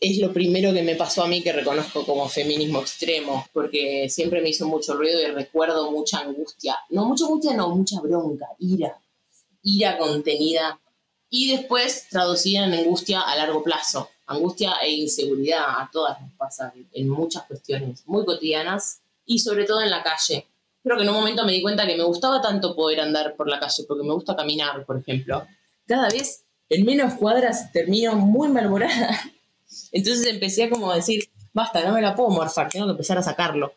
es lo primero que me pasó a mí que reconozco como feminismo extremo, porque siempre me hizo mucho ruido y recuerdo mucha angustia. No, mucha angustia, no, mucha bronca, ira. Ira contenida y después traducida en angustia a largo plazo. Angustia e inseguridad a todas nos pasa en muchas cuestiones muy cotidianas y sobre todo en la calle. Creo que en un momento me di cuenta que me gustaba tanto poder andar por la calle, porque me gusta caminar, por ejemplo. Cada vez en menos cuadras termino muy malhumorada entonces empecé a como decir, basta, no me la puedo morfar, tengo que empezar a sacarlo.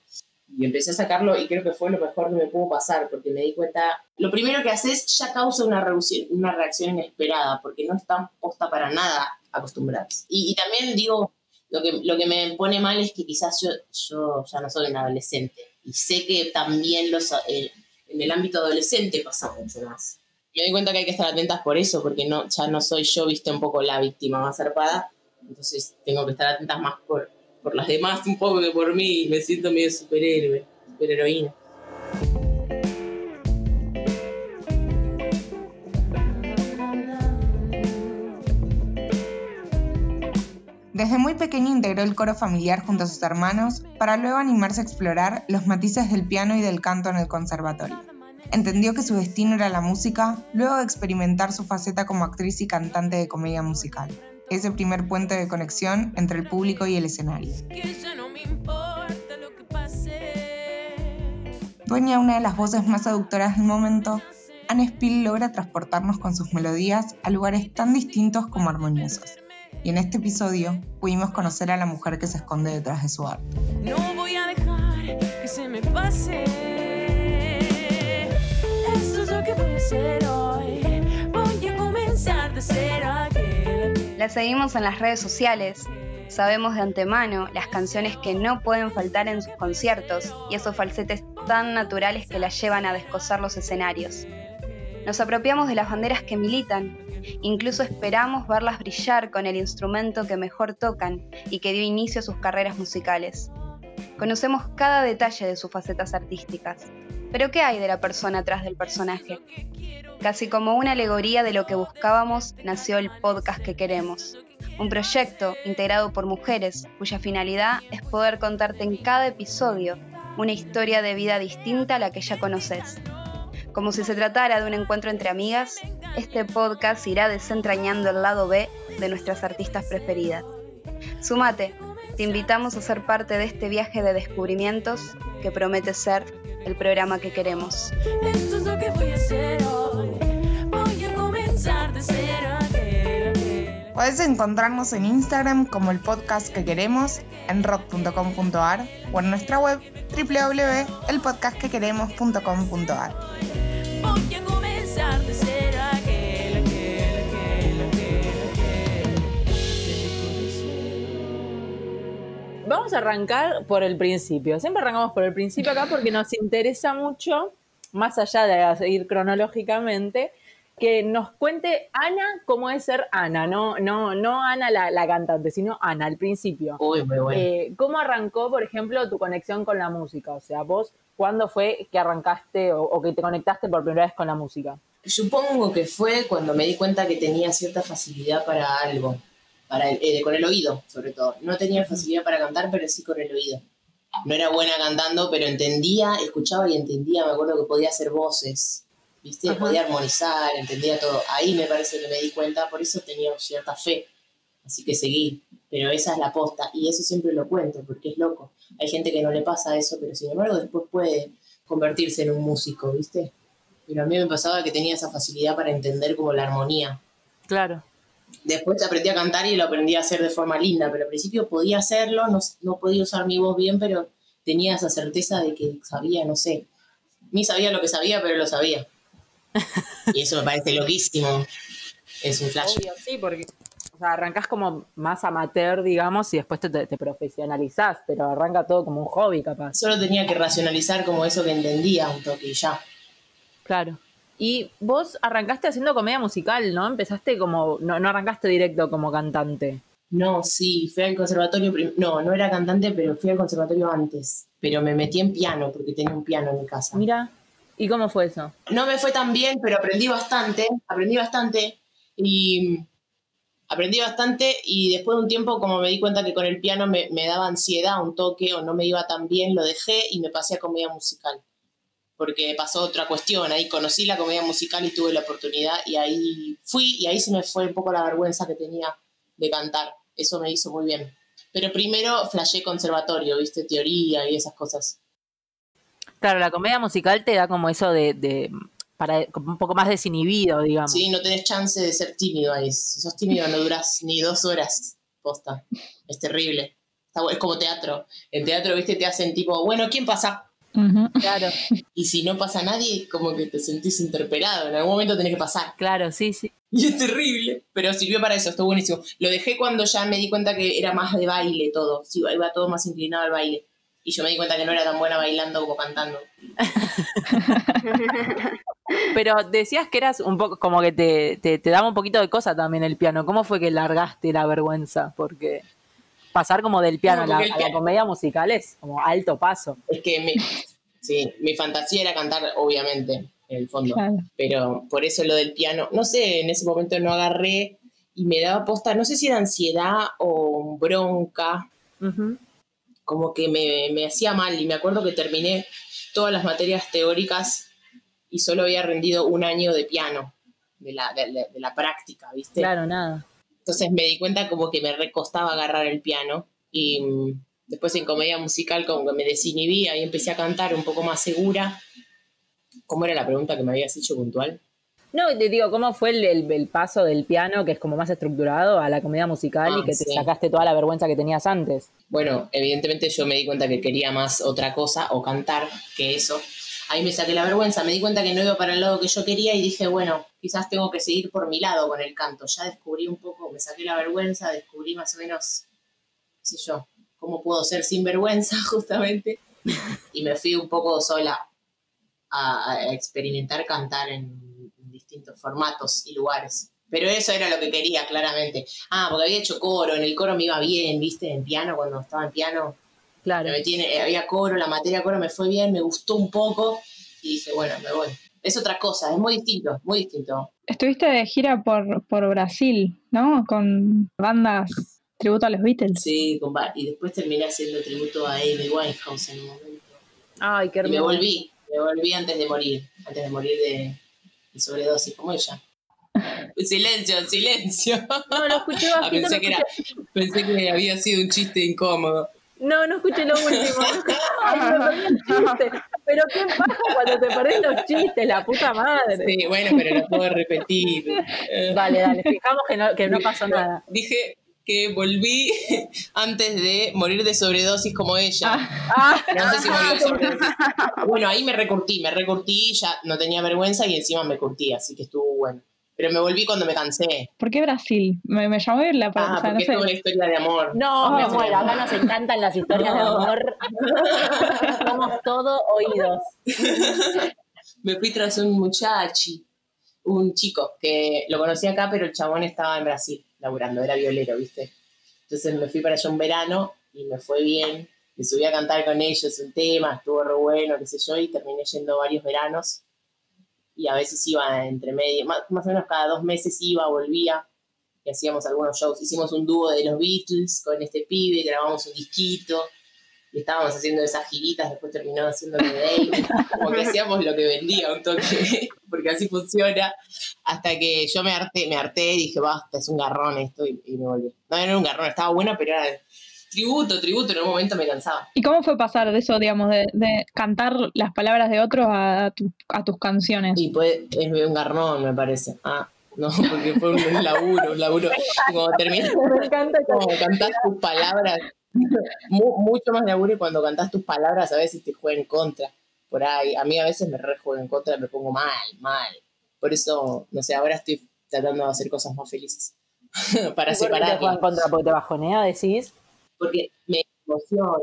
Y empecé a sacarlo y creo que fue lo mejor que me pudo pasar, porque me di cuenta, lo primero que haces ya causa una, reacción, una reacción inesperada, porque no están posta para nada acostumbrados. Y, también digo, lo que, lo que me pone mal es que quizás yo, yo ya no soy un adolescente. Y sé que también los, eh, en el ámbito adolescente pasa mucho más. Me doy cuenta que hay que estar atentas por eso, porque no, ya no soy yo, viste, un poco la víctima más zarpada, entonces tengo que estar atentas más por, por las demás un poco que por mí. Me siento medio superhéroe, superheroína. Desde muy pequeño integró el coro familiar junto a sus hermanos para luego animarse a explorar los matices del piano y del canto en el conservatorio. Entendió que su destino era la música luego de experimentar su faceta como actriz y cantante de comedia musical ese primer puente de conexión entre el público y el escenario. Dueña de una de las voces más seductoras del momento, Anne Spill logra transportarnos con sus melodías a lugares tan distintos como armoniosos. Y en este episodio pudimos conocer a la mujer que se esconde detrás de su arte. No voy a dejar que se me pase. Eso es lo que voy a hacer hoy. La seguimos en las redes sociales. Sabemos de antemano las canciones que no pueden faltar en sus conciertos y esos falsetes tan naturales que la llevan a descosar los escenarios. Nos apropiamos de las banderas que militan, incluso esperamos verlas brillar con el instrumento que mejor tocan y que dio inicio a sus carreras musicales. Conocemos cada detalle de sus facetas artísticas, pero ¿qué hay de la persona atrás del personaje? Casi como una alegoría de lo que buscábamos, nació el podcast que queremos. Un proyecto integrado por mujeres cuya finalidad es poder contarte en cada episodio una historia de vida distinta a la que ya conoces. Como si se tratara de un encuentro entre amigas, este podcast irá desentrañando el lado B de nuestras artistas preferidas. Sumate, te invitamos a ser parte de este viaje de descubrimientos que promete ser el programa que queremos. Esto es lo que voy a hacer Puedes encontrarnos en Instagram como el podcast que queremos, en rock.com.ar o en nuestra web www.elpodcastquequeremos.com.ar. Vamos a arrancar por el principio. Siempre arrancamos por el principio acá porque nos interesa mucho, más allá de ir cronológicamente, que nos cuente Ana cómo es ser Ana, no, no, no Ana la, cantante, sino Ana al principio. Uy, muy bueno. Eh, ¿Cómo arrancó, por ejemplo, tu conexión con la música? O sea, vos, ¿cuándo fue que arrancaste o, que te conectaste por primera vez con la música? Supongo que fue cuando me di cuenta que tenía cierta facilidad para algo, para eh, con el oído, sobre todo. No tenía facilidad para cantar, pero sí con el oído. No era buena cantando, pero entendía, escuchaba y entendía. Me acuerdo que podía hacer voces ¿viste? Podía armonizar, entendía todo. Ahí me parece que me di cuenta, por eso tenía cierta fe. Así que seguí, pero esa es la posta. Y eso siempre lo cuento, porque es loco. Hay gente que no le pasa eso, pero sin embargo después puede convertirse en un músico, ¿viste? Pero a mí me pasaba que tenía esa facilidad para entender como la armonía. Claro. Después aprendí a cantar y lo aprendí a hacer de forma linda, pero al principio podía hacerlo, no, no podía usar mi voz bien, pero tenía esa certeza de que sabía, no sé, ni sabía lo que sabía, pero lo sabía. Y eso me parece loquísimo. Es un flash. sí, porque o arrancás como más amateur, digamos, y después te, te, profesionalizás, pero arranca todo como un hobby, capaz. Solo tenía que racionalizar como eso que entendía un toque y ya. Claro. Y vos arrancaste haciendo comedia musical, ¿no? Empezaste como, no, no arrancaste directo como cantante. No, sí, fui al conservatorio, no, no era cantante, pero fui al conservatorio antes, pero me metí en piano porque tenía un piano en mi casa. Mira, ¿Y cómo fue eso? No me fue tan bien, pero aprendí bastante, aprendí bastante y aprendí bastante y después de un tiempo, como me di cuenta que con el piano me, me, daba ansiedad, un toque o no me iba tan bien, lo dejé y me pasé a comedia musical. Porque pasó otra cuestión, ahí conocí la comedia musical y tuve la oportunidad y ahí fui y ahí se me fue un poco la vergüenza que tenía de cantar. Eso me hizo muy bien. Pero primero flashé conservatorio, viste, teoría y esas cosas. Claro, la comedia musical te da como eso de para un poco más desinhibido, digamos. Sí, no tenés chance de ser tímido ahí. Si sos tímido no duras ni dos horas, posta. Es terrible. Es como teatro. En teatro, viste, te hacen tipo, bueno, ¿quién pasa? Claro. Y si no pasa nadie, como que te sentís interpelado. En algún momento tenés que pasar. Claro, sí, sí. Y es terrible. Pero sirvió para eso, estuvo buenísimo. Lo dejé cuando ya me di cuenta que era más de baile todo. Sí, iba todo más inclinado al baile. Y yo me di cuenta que no era tan buena bailando como cantando. Pero decías que eras un poco, como que te, te, daba un poquito de cosa también el piano. ¿Cómo fue que largaste la vergüenza? Porque pasar como del piano a, la, comedia musical es como alto paso. Es que mi, sí, mi fantasía era cantar, obviamente, en el fondo. Pero por eso lo del piano, no sé, en ese momento no agarré y me daba posta, no sé si era ansiedad o bronca. Como que me, me hacía mal y me acuerdo que terminé todas las materias teóricas y solo había rendido un año de piano, de la, de, la práctica, ¿viste? Claro, nada. Entonces me di cuenta como que me recostaba agarrar el piano y mm, después en comedia musical como que me desinhibía y empecé a cantar un poco más segura. ¿Cómo era la pregunta que me habías hecho puntual? No, te digo, ¿cómo fue el, el, paso del piano, que es como más estructurado, a la comedia musical y ah, que te sacaste toda la vergüenza que tenías antes? Bueno, evidentemente yo me di cuenta que quería más otra cosa o cantar que eso ahí me saqué la vergüenza, me di cuenta que no iba para el lado que yo quería y dije, bueno, quizás tengo que seguir por mi lado con el canto. Ya descubrí un poco, me saqué la vergüenza, descubrí más o menos, qué sé yo, cómo puedo ser sin vergüenza justamente. Y me fui un poco sola a, experimentar cantar en, distintos formatos y lugares. Pero eso era lo que quería, claramente. Ah, porque había hecho coro, en el coro me iba bien, ¿viste? En piano, cuando estaba en piano, Claro. Me tiene, eh, había coro, la materia coro me fue bien, me gustó un poco y dije, bueno, me voy. Es otra cosa, es muy distinto, muy distinto. Estuviste de gira por, por Brasil, ¿no? Con bandas tributo a los Beatles. Sí, con, y después terminé haciendo tributo a Amy Winehouse en un momento. Ay, qué hermoso. Y me volví, me volví antes de morir, antes de morir de, sobredosis, como ella. Silencio, silencio. No, lo escuché ah, bastante. pensé, que era, pensé que había sido un chiste incómodo. No, no escuché lo último. Ay, me Pero qué pasa cuando te perdés los chistes, la puta madre. Sí, bueno, pero lo puedo repetir. Vale, dale, fijamos que no, que no pasó nada. Dije que volví antes de morir de sobredosis como ella. Ah, no sé si murió de sobredosis. Bueno, ahí me recurtí, me recurtí, ya no tenía vergüenza y encima me curtí, así que estuvo bueno pero me volví cuando me cansé. ¿Por qué Brasil? Me, me llamó la Ah, porque no es una historia de amor. No, me muero, acá nos encantan las historias de amor. Somos todo oídos. me fui tras un muchachi, un chico, que lo conocí acá, pero el chabón estaba en Brasil, laburando, era violero, ¿viste? Entonces me fui para allá un verano y me fue bien. Me subí a cantar con ellos un tema, estuvo re bueno, qué sé yo, y terminé yendo varios veranos y a veces iba entre medio, más, o menos cada dos meses iba, volvía y hacíamos algunos shows. Hicimos un dúo de los Beatles con este pibe, grabamos un disquito y estábamos haciendo esas giritas, después terminó haciendo de Dave, como que hacíamos lo que vendía un toque, porque así funciona, hasta que yo me harté, me harté y dije, basta, es un garrón esto, y, y me volví. No, no era un garrón, estaba bueno, pero era tributo, tributo, en un momento me cansaba. ¿Y cómo fue pasar de eso, digamos, de, cantar las palabras de otros a, a tus canciones? Y pues es un garrón, me parece. Ah, no, porque fue un, laburo, un laburo. Como terminas, como cantás tus palabras, mucho más laburo y cuando cantás tus palabras a veces te juega en contra. Por ahí, a mí a veces me re juega en contra me pongo mal, mal. Por eso, no sé, ahora estoy tratando de hacer cosas más felices. para separar. ¿Te juega en contra porque te bajonea, decís? porque me emociona,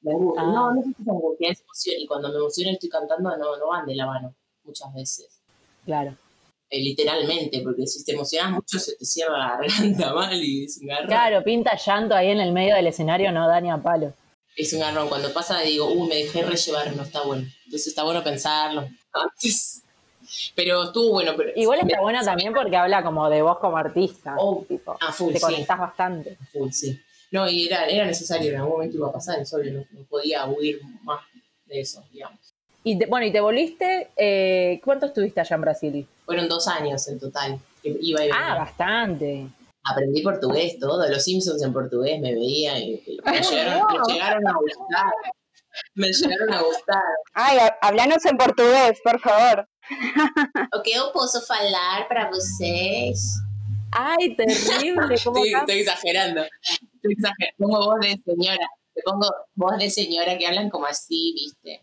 me. Ah. No, no sé si es angustia, es emoción. Y cuando me emociona y estoy cantando, no, no van de la mano, muchas veces. Claro. Eh, literalmente, porque si te emocionas mucho se te cierra la garganta mal y es un garrón. Claro, pinta llanto ahí en el medio del escenario, no da ni a palo. Es un garrón. Cuando pasa digo, uh, me dejé rellevar, no está bueno. Entonces está bueno pensarlo antes. Pero estuvo bueno. Pero Igual está bueno también porque habla como de vos como artista. Oh, tipo, a full, te sí. conectás bastante. Full, sí. No, y era, era necesario, en algún momento iba a pasar, es obvio, no, no podía huir más de eso, digamos. Y te- bueno, y te volviste, eh, ¿cuánto estuviste allá en Brasil? Fueron dos años en total, que iba y venía. Ah, bastante. Aprendí portugués, todo, los Simpsons en portugués me veía y, y me, llegaron, me llegaron a gustar. Me llegaron a gustar. Ay, ha- hablanos en portugués, por favor. O que eu posso falar para vocês? Ay, terrible. ¿cómo Estoy, estoy exagerando. Estoy exagerando. Pongo voz de señora. Te pongo voz de señora que hablan como así, ¿viste?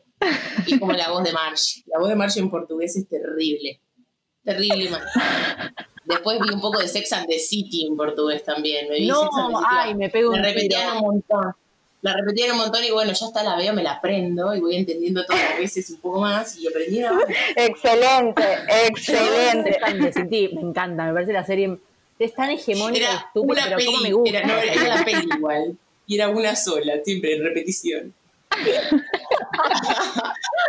Y como la voz de Marge. La voz de Marge en portugués es terrible. Terrible, man. Después vi un poco de Sex and the City en portugués también. Me vi No, Sex and the City. ay, me pego La un repetían tiro. un montón. La repetían un montón y bueno, ya está, la veo, me la aprendo y voy entendiendo todas las veces un poco más y aprendí a Excelente, Excelente. Me encanta, me parece la serie es tan hegemónica Era estúpida, una pero peli, cómo me gusta. era, no, era la peli igual. Y era una sola, siempre en repetición.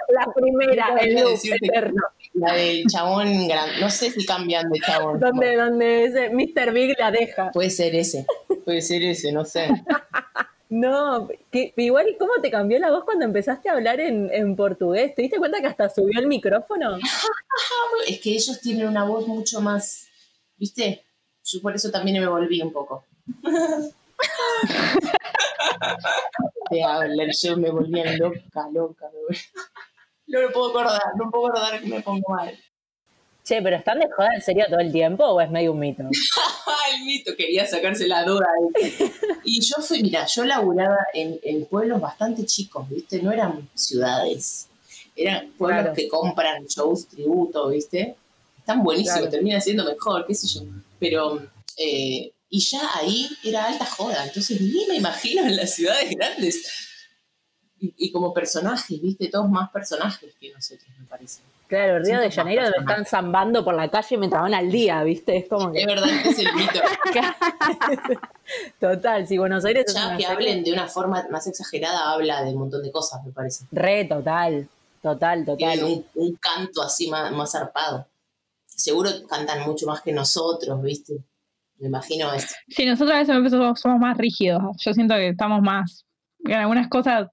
La primera, el loop decirte eterno, La del chabón gran, no sé si cambian de chabón. donde, donde ese Mr. Big la deja. Puede ser ese, puede ser ese, no sé. No, que, igual, ¿cómo te cambió la voz cuando empezaste a hablar en, en portugués? ¿Te diste cuenta que hasta subió el micrófono? Es que ellos tienen una voz mucho más, ¿viste? Yo por eso también me volví un poco. De hablar, yo me volvía loca, loca. me volvía- No me puedo acordar, no puedo acordar que me pongo mal. Che, pero ¿están de joda en serio todo el tiempo o es medio un mito? El mito, quería sacarse la duda. Y yo fui, mira, yo laburaba en, en pueblos bastante chicos, ¿viste? No eran ciudades. Eran pueblos Claro. que compran shows, tributo, ¿viste? Están buenísimos, Claro. terminan siendo mejor, qué sé yo. Pero, eh, y ya ahí era alta joda, entonces ni me imagino en las ciudades grandes. Y, y como personajes, ¿viste? Todos más personajes que nosotros, me parece. Claro, Río de Janeiro debe estar zambando por la calle mientras van al día, ¿viste? Es como que... Es verdad que es el mito. Total, si Buenos Aires es Ya que hablen de una forma más exagerada, habla de un montón de cosas, me parece. Re, total, total, Tienen total. un, un canto así más, más zarpado. Seguro cantan mucho más que nosotros, ¿viste? Me imagino eso. Sí, nosotros a veces somos más rígidos. Yo siento que estamos más. En algunas cosas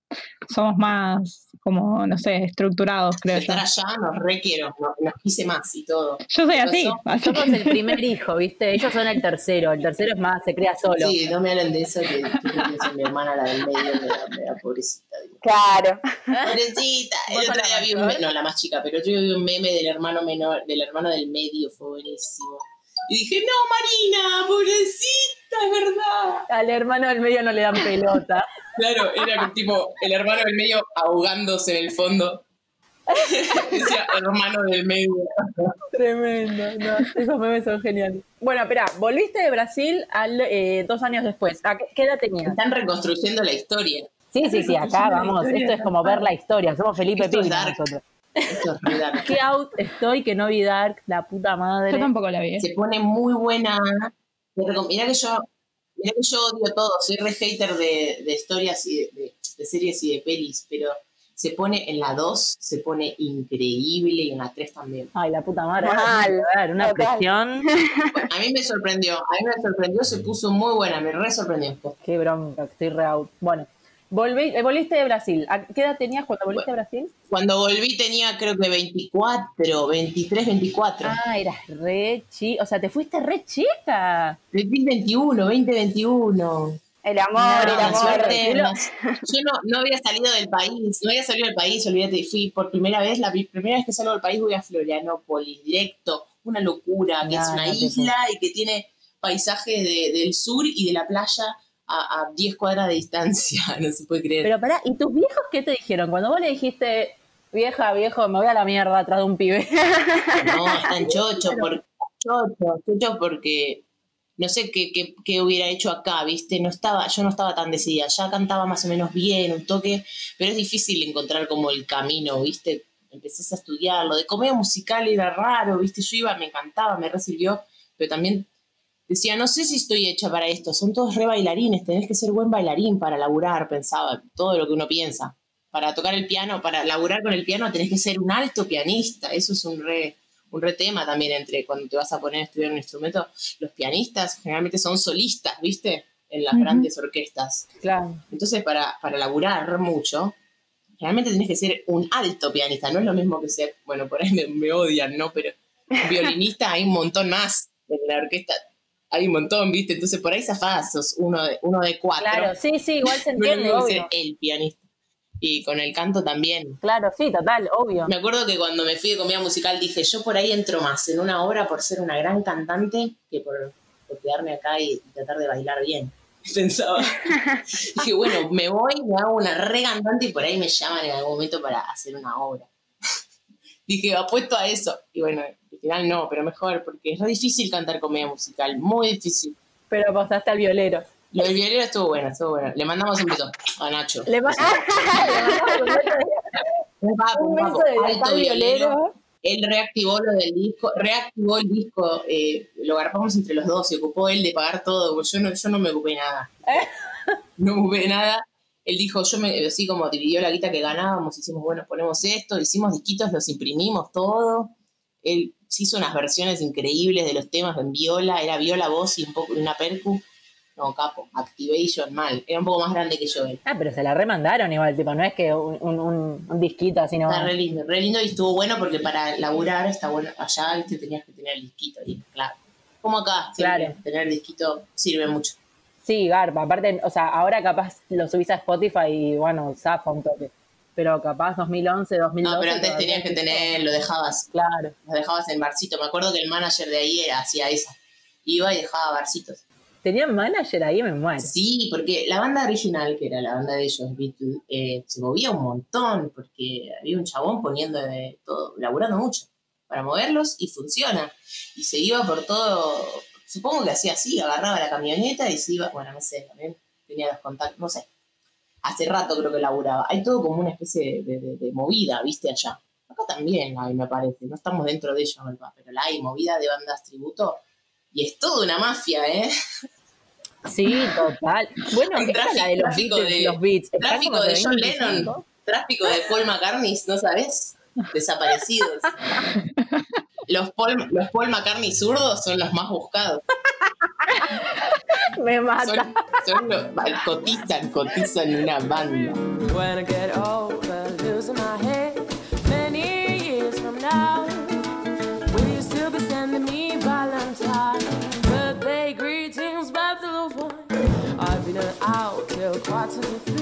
somos más, como, no sé, estructurados, creo yo. Estar allá nos requiero, nos, nos quise más y todo. Yo soy ¿Qué así. pasó? así Somos el primer hijo, ¿viste? Ellos son el tercero. El tercero es más, se crea solo. Sí, no me hablen de eso, que, que mi hermana, la del medio, me da, me da pobrecita. digo. Claro. Pobrecita. ¿Vos El otro día vi un meme, no, la más chica, pero yo vi un meme del hermano menor, del hermano del medio, fue buenísimo. Y dije, no, Marina, pobrecita, es verdad. Al hermano del medio no le dan pelota. Claro, era tipo el hermano del medio ahogándose en el fondo. Decía hermano del medio. Tremendo, no, esos memes son geniales. Bueno, espera, volviste de Brasil al, eh, dos años después. ¿A qué, qué edad tenías? Están reconstruyendo la historia. Sí, sí, sí, acá vamos. Esto es como ver la historia. Somos Felipe Esto es Pigna dark. nosotros. Esto es re dark. Qué out estoy que no vi Dark, la puta madre. Yo tampoco la vi. Se pone muy buena. Te recom- Mirá que yo, mirá que yo odio todo. Soy re hater de, de historias y de, de- de series y de pelis, pero se pone en la 2, se pone increíble y en la 3 también. Ay, la puta madre. Mal, A ver, una total. presión. A mí me sorprendió, a mí me sorprendió, se puso muy buena, me re sorprendió. Qué bronca, estoy re out. Bueno, volví, eh, volviste de Brasil. ¿A ¿Qué edad tenías cuando volviste de Brasil? Cuando volví tenía creo que 24, 23, 24. Ah, eras re chica. O sea, te fuiste re chica. 2021, 2021. El amor, No, el la amor. suerte, yo no, no había salido del país, no había salido del país, olvídate, fui por primera vez, la pri- primera vez que salgo del país voy a Florianópolis, directo, una locura, que No, es una isla y que tiene paisajes de- del sur y de la playa a, a 10 cuadras de distancia, no se puede creer. Pero pará, ¿y tus viejos qué te dijeron? Cuando vos le dijiste, vieja, viejo, me voy a la mierda atrás de un pibe. No, están chocho, por, chocho, chocho porque no sé qué, qué, qué hubiera hecho acá, ¿viste? No estaba, yo no estaba tan decidida, ya cantaba más o menos bien, un toque, pero es difícil encontrar como el camino, ¿viste? Empecé a estudiarlo, de comedia musical era raro, ¿viste? Yo iba, me encantaba, me recibió, pero también decía, no sé si estoy hecha para esto, son todos re bailarines, tenés que ser buen bailarín para laburar, pensaba, todo lo que uno piensa. Para tocar el piano, para laburar con el piano tenés que ser un alto pianista, eso es un re, un retema también entre cuando te vas a poner a estudiar un instrumento, los pianistas generalmente son solistas, ¿viste? En las grandes orquestas. Claro. Entonces, para, para laburar mucho, generalmente tienes que ser un alto pianista, no es lo mismo que ser, bueno, por ahí me, odian, ¿no? Pero violinista hay un montón más en la orquesta. Hay un montón, ¿viste? Entonces por ahí zafás, sos uno de, uno de cuatro. Claro, sí, sí, igual se entiende, no Ser el pianista. Y con el canto también. Claro, sí, total, obvio. Me acuerdo que cuando me fui de comida musical dije, yo por ahí entro más en una obra por ser una gran cantante que por, quedarme acá y tratar de bailar bien. Pensaba. dije, bueno, me voy, me hago una re cantante y por ahí me llaman en algún momento para hacer una obra. Dije, apuesto a eso. Y bueno, al final no, pero mejor, porque es re difícil cantar comedia musical, muy difícil. Pero apostaste al violero. Lo del violero estuvo bueno, estuvo bueno. Le mandamos un beso a Nacho. Le, mandamos un beso. alto violero. Él reactivó lo del disco, reactivó el disco, eh, lo agarramos entre los dos, se ocupó él de pagar todo, yo no, yo no me ocupé nada. no me ocupé nada. Él dijo, yo me, así como dividió la guita que ganábamos, hicimos, bueno, ponemos esto, hicimos disquitos, los imprimimos todo. Él hizo unas versiones increíbles de los temas en viola, era viola, voz y un poco una percu no, capo, Activation, mal. Era un poco más grande que yo él. Ah, pero se la remandaron igual, tipo, no es que un, un, un disquito así, no. Está re lindo, re lindo y estuvo bueno porque para laburar está bueno. Allá, viste, tenías que tener el disquito, y, claro. Como acá, claro. tener el disquito sirve mucho. Sí, garpa. Aparte, o sea, ahora capaz lo subís a Spotify y bueno, zafa un toque. Pero capaz 2011, 2012. No, pero antes tenías que tener, lo dejabas. Claro. Lo dejabas en barcito. Me acuerdo que el manager de ahí era, hacía eso. Iba y dejaba barcitos. ¿Tenían manager ahí? Me muero. Sí, porque la banda original, que era la banda de ellos, Beatles, eh, se movía un montón, porque había un chabón poniendo de todo, laburando mucho para moverlos y funciona. Y se iba por todo, supongo que hacía así, agarraba la camioneta y se iba, bueno, no sé, también tenía los contactos, no sé. Hace rato creo que laburaba. Hay todo como una especie de, movida, viste, allá. Acá también hay, me parece. No estamos dentro de ellos, pero la hay movida de bandas tributo y es toda una mafia, ¿eh? Sí, total. Bueno, el tráfico, de los, tráfico de, los beats. Tráfico de John Lennon, tráfico de Paul McCartney, ¿no sabes? Desaparecidos. Los Paul, los Paul McCartney zurdos son los más buscados. Me mata. Son, son los, cotizan, cotizan una banda. When I get over losing my head, many years from now, will you still be sending me Valentine? Birthday greetings, but the one I've been out till to three.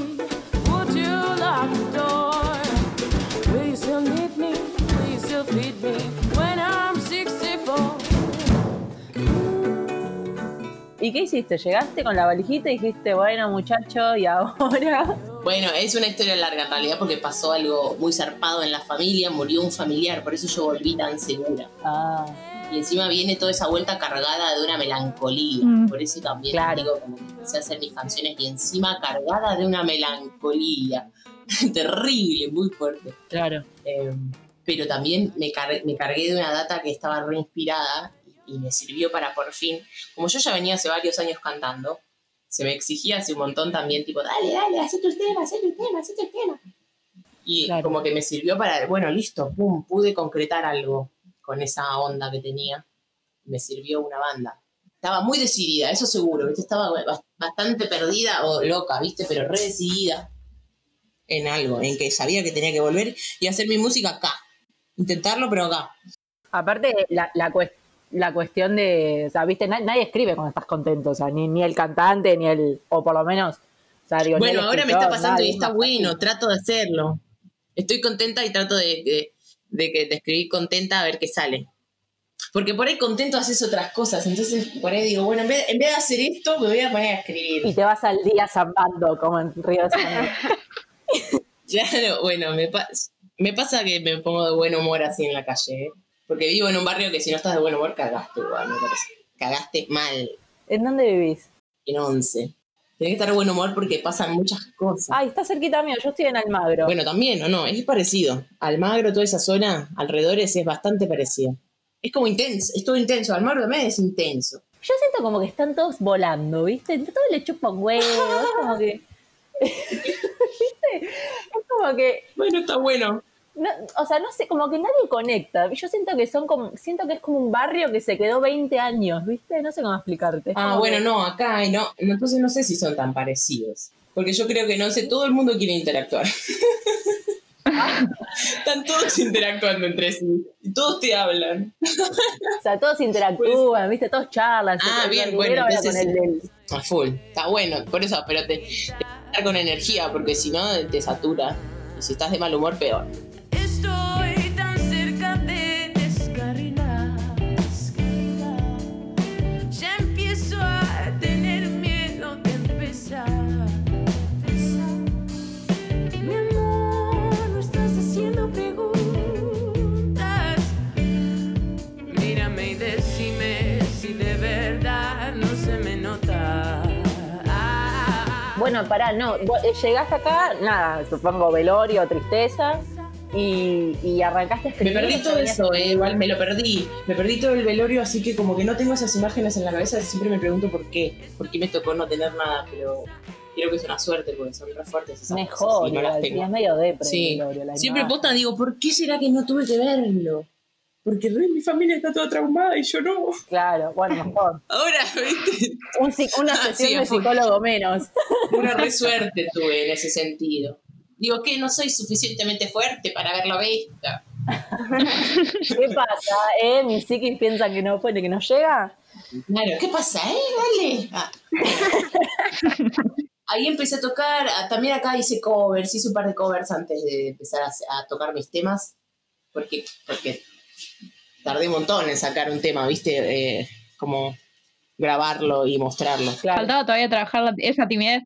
¿Y qué hiciste? ¿Llegaste con la valijita y dijiste, bueno muchacho, y ahora? Bueno, es una historia larga en realidad porque pasó algo muy zarpado en la familia, murió un familiar, por eso yo volví tan segura. Ah. Y encima viene toda esa vuelta cargada de una melancolía. Mm. Por eso también digo, como que empecé a hacer mis canciones y encima cargada de una melancolía. Terrible, muy fuerte. Claro. Eh, pero también me, me cargué de una data que estaba re inspirada y me sirvió para por fin, como yo ya venía hace varios años cantando, se me exigía hace un montón también, tipo, dale, dale, haz tus temas, haz tus temas, haz tus temas. Y como que me sirvió para, bueno, listo, pum, pude concretar algo con esa onda que tenía. Me sirvió una banda. Estaba muy decidida, eso seguro, ¿viste? Estaba bastante perdida o loca, ¿viste? Pero re decidida en algo, en que sabía que tenía que volver y hacer mi música acá. Intentarlo, pero acá. Aparte, la, la, la cuestión de, o sea, viste, nadie, escribe cuando estás contento, o sea, ni, ni el cantante, ni el, o por lo menos, o sea, digo, Bueno, ahora me está pasando y está bueno, trato de hacerlo. Estoy contenta y trato de, de, que te escribir contenta a ver qué sale. Porque por ahí contento haces otras cosas, entonces por ahí digo, bueno, en vez, en vez de hacer esto, me voy a poner a escribir. Y te vas al día zambando, como en Río de claro, bueno, me, me pasa que me pongo de buen humor así en la calle, ¿eh? Porque vivo en un barrio que si no estás de buen humor, cagaste igual, me parece. Cagaste mal. ¿En dónde vivís? En Once. Tienes que estar de buen humor porque pasan muchas cosas. Ay, está cerquita mío, yo estoy en Almagro. Bueno, también, ¿o no? Es parecido. Almagro, toda esa zona, alrededores, es bastante parecido. Es como intenso, es todo intenso. Almagro también es intenso. Yo siento como que están todos volando, ¿viste? Todo le chupan huevos, es como que... ¿Viste? Es como que... Bueno, está bueno. O sea, no sé, como que nadie conecta. Yo siento que son como, siento que es como un barrio que se quedó 20 años, ¿viste? No sé cómo explicarte. Ah, bueno, no, acá no, entonces no sé si son tan parecidos. Porque yo creo que no sé, todo el mundo quiere interactuar. Están todos interactuando entre sí. Y todos te hablan. o sea, todos interactúan, ¿viste? Todos charlan. Ah, bien, bueno. Entonces, A full. Está bueno. Por eso, pero te, te con energía, porque si no te satura. Y si estás de mal humor, peor. Bueno, pará, no, eh, llegaste acá, nada, supongo velorio, tristeza, y, arrancaste a escribir. Me perdí todo eso, eh, igual me lo perdí. Me perdí todo el velorio, así que como que no tengo esas imágenes en la cabeza, siempre me pregunto por qué. Por qué me tocó no tener nada, pero creo que es una suerte porque son re fuertes esas Mejor, cosas y no es medio depre, sí. Siempre posta digo, ¿por qué será que no tuve que verlo? porque mi familia está toda traumada y yo no. Claro, bueno, mejor. Ahora, ¿viste? una ah, sesión de psicólogo menos. Una re suerte tuve en ese sentido. Digo que no soy suficientemente fuerte para haberlo visto. ¿Qué pasa? ¿Eh? Mi psiquis piensa que no puede, que no llega. Claro, ¿qué pasa, eh? Dale. Ah. Ahí empecé a tocar, ah, también acá hice covers, hice un par de covers antes de empezar a, a tocar mis temas, porque, porque tardé un montón en sacar un tema, ¿viste? Eh, como grabarlo y mostrarlo. Faltaba todavía trabajar esa timidez.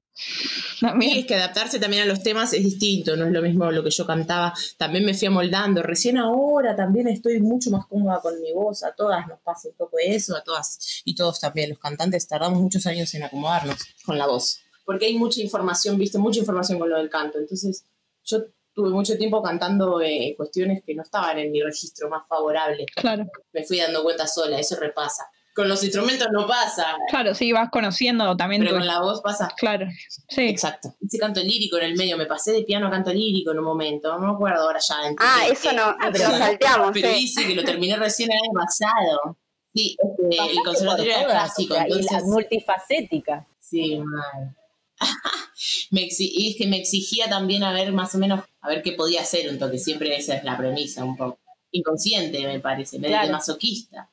También. es que adaptarse también a los temas es distinto, no es lo mismo lo que yo cantaba. También me fui amoldando. Recién ahora también estoy mucho más cómoda con mi voz. A todas nos pasa un poco eso, a todas y todos también. Los cantantes tardamos muchos años en acomodarnos con la voz. Porque hay mucha información, viste, mucha información con lo del canto. Entonces, yo tuve mucho tiempo cantando eh, cuestiones que no estaban en mi registro más favorable. Claro. Me fui dando cuenta sola, eso repasa. Con los instrumentos no pasa. Claro, sí, vas conociendo también. Pero con la voz pasa. Claro, sí. Exacto. Hice canto lírico en el medio, me pasé de piano a canto lírico en un momento, no me acuerdo ahora ya. Ah, eso no, pero salteamos. Pero hice que lo terminé recién el año pasado. Sí, este, el conservatorio era clásico. Y la multifacética. Sí, mal. me y es que me exigía también a ver más o menos, a ver qué podía hacer un toque, siempre esa es la premisa, un poco inconsciente me parece, medio masoquista.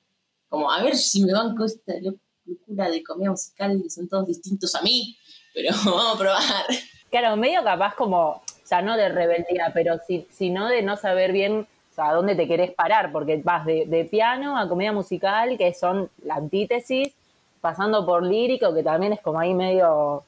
Como, a ver si me banco esta locura de comedia musical, que son todos distintos a mí, pero vamos a probar. Claro, medio capaz como, o sea, no de rebeldía, pero si, sino de no saber bien a dónde te querés parar, porque vas de, de piano a comedia musical, que son la antítesis, pasando por lírico, que también es como ahí medio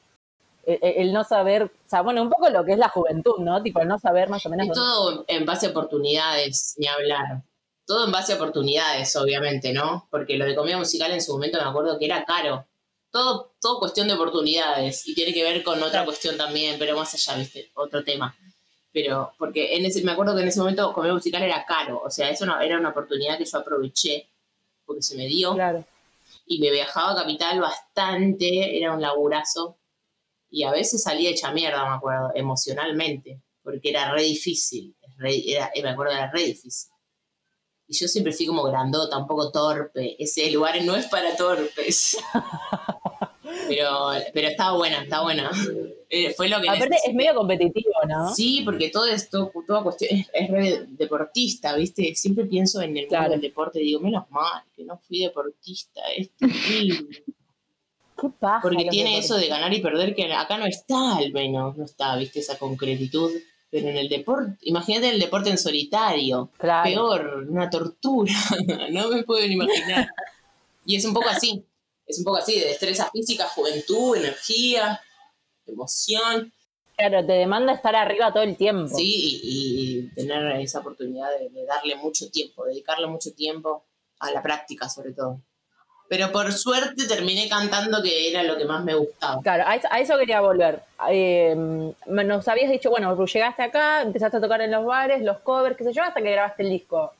el, no saber, o sea, bueno, un poco lo que es la juventud, ¿no? Tipo, el no saber más o menos. Y todo en base a oportunidades, ni hablar. Todo en base a oportunidades, obviamente, ¿no? Porque lo de comedia musical en su momento me acuerdo que era caro. Todo, todo cuestión de oportunidades y tiene que ver con otra cuestión también, pero más allá, ¿viste? Otro tema. Pero, porque en ese, me acuerdo que en ese momento comedia musical era caro, o sea, eso no, era una oportunidad que yo aproveché porque se me dio. Claro. Y me viajaba a Capital bastante, era un laburazo y a veces salía hecha mierda, me acuerdo, emocionalmente, porque era re difícil, era, me acuerdo, era re difícil. Y yo siempre fui como grandota, un poco torpe. Ese lugar no es para torpes. pero, pero estaba buena, está buena. Eh, fue lo que Aparte es medio competitivo, ¿no? Sí, porque todo esto, toda cuestión, es, re deportista, ¿viste? Siempre pienso en el mundo del deporte y digo, menos mal que no fui deportista, es terrible. Porque tiene eso de ganar y perder que acá no está, al menos, no está, viste, esa concretitud. Pero en el deporte, imagínate el deporte en solitario. Peor, una tortura. no me pueden imaginar. y es un poco así. Es un poco así, de destreza física, juventud, energía, emoción. Claro, te demanda estar arriba todo el tiempo. Sí, y, tener esa oportunidad de darle mucho tiempo, dedicarle mucho tiempo a la práctica sobre todo pero por suerte terminé cantando que era lo que más me gustaba. Claro, a eso, quería volver. Eh, nos habías dicho, bueno, llegaste acá, empezaste a tocar en los bares, los covers, qué sé yo, hasta que grabaste el disco.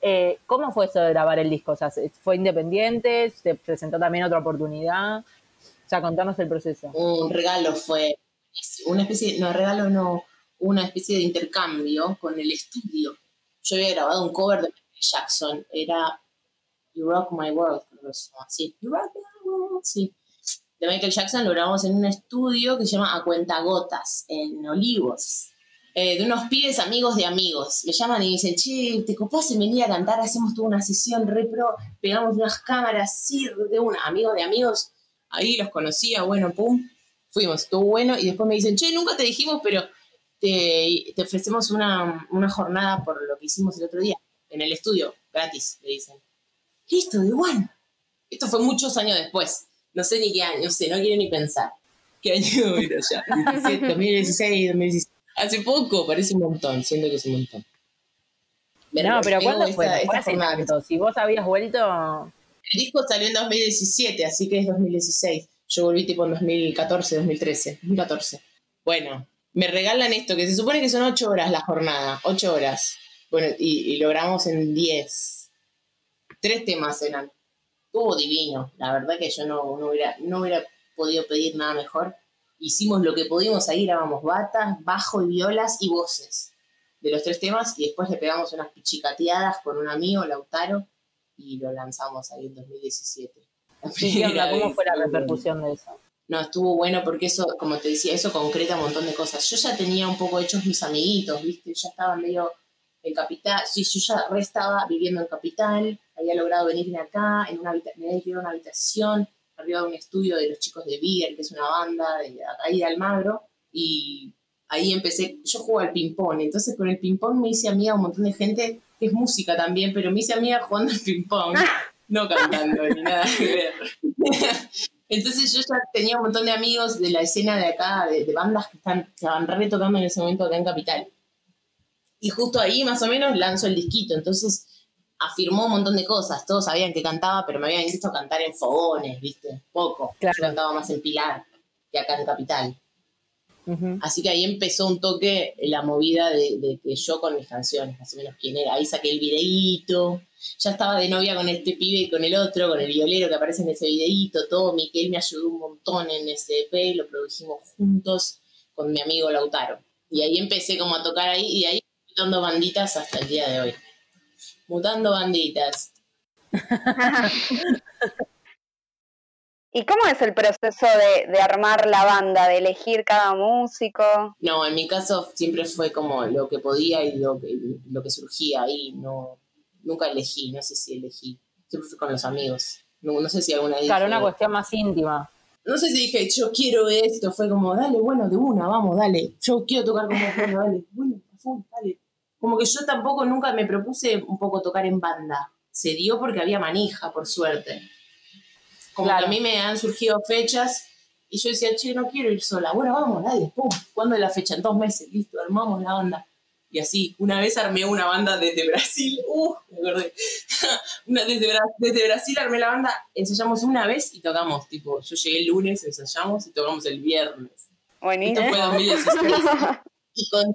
Eh, ¿Cómo fue eso de grabar el disco? O sea, ¿fue independiente? ¿Se presentó también otra oportunidad? O sea, contanos el proceso. Un regalo fue, una especie, no, regalo no, una especie de intercambio con el estudio. Yo había grabado un cover de Jackson, era You Rock My World, sí. De Michael Jackson lo grabamos en un estudio que se llama A Cuentagotas, en Olivos. Eh, de unos pibes amigos de amigos. Me llaman y dicen, che, ¿te copás en venir a cantar? Hacemos toda una sesión re pro, pegamos unas cámaras, sí, de una, amigos de amigos. Ahí los conocía, bueno, pum, fuimos, estuvo bueno. Y después me dicen, che, nunca te dijimos, pero te, ofrecemos una, jornada por lo que hicimos el otro día, en el estudio, gratis, le dicen. Listo, de igual. Esto fue muchos años después. No sé ni qué año, no sé, no quiero ni pensar. ¿Qué año era ya? 2016, 2017. Hace poco, parece un montón, siento que es un montón. no, pero ¿cuándo fue? Si vos habías vuelto... El disco salió en 2017, así que es 2016. Yo volví tipo en 2014, 2013, 2014. Bueno, me regalan esto, que se supone que son ocho horas la jornada, ocho horas. Bueno, y, y logramos en diez. Tres temas eran. Estuvo divino. La verdad que yo no, no, hubiera, no hubiera podido pedir nada mejor hicimos lo que pudimos ahí, grabamos batas, bajo y violas y voces de los tres temas y después le pegamos unas pichicateadas con un amigo, Lautaro, y lo lanzamos ahí en 2017. ¿Cómo fue la repercusión de eso? No, estuvo bueno porque eso, como te decía, eso concreta un montón de cosas. Yo ya tenía un poco hechos mis amiguitos, ¿viste? Ya estaba medio en Capital, sí, yo ya re estaba viviendo en Capital, había logrado venirme acá, en una me había una habitación, arriba de un estudio de los chicos de Beagle, que es una banda de ahí de Almagro, y ahí empecé, yo juego al ping-pong, entonces con el ping-pong me hice amiga un montón de gente, que es música también, pero me hice amiga jugando al ping-pong, no cantando ni nada que ver. Entonces yo ya tenía un montón de amigos de la escena de acá, de, bandas que están, estaban retocando en ese momento acá en Capital. Y justo ahí más o menos lanzo el disquito, entonces afirmó un montón de cosas. Todos sabían que cantaba, pero me habían visto cantar en fogones, ¿viste? Poco. Yo cantaba más en Pilar que acá en Capital. Así que ahí empezó un toque la movida de, que yo con mis canciones, más o menos quién era. Ahí saqué el videíto. Ya estaba de novia con este pibe y con el otro, con el violero que aparece en ese videíto, todo. Miquel me ayudó un montón en ese EP, lo produjimos juntos con mi amigo Lautaro. Y ahí empecé como a tocar ahí y ahí dando banditas hasta el día de hoy mutando banditas. ¿Y cómo es el proceso de, armar la banda, de elegir cada músico? No, en mi caso siempre fue como lo que podía y lo que, lo que surgía ahí. No, nunca elegí, no sé si elegí. Siempre fui con los amigos. No, sé si alguna vez. Claro, una cuestión más íntima. No sé si dije, yo quiero esto. Fue como, dale, bueno, de una, vamos, dale. Yo quiero tocar como dale. Bueno, dale como que yo tampoco nunca me propuse un poco tocar en banda. Se dio porque había manija, por suerte. Como que a mí me han surgido fechas y yo decía, che, no quiero ir sola. Bueno, vamos, dale, pum. ¿Cuándo es la fecha? En dos meses, listo, armamos la banda. Y así, una vez armé una banda desde Brasil, uh, me acordé. desde, desde, Brasil armé la banda, ensayamos una vez y tocamos, tipo, yo llegué el lunes, ensayamos y tocamos el viernes. Buenísimo. Esto fue 2016. y con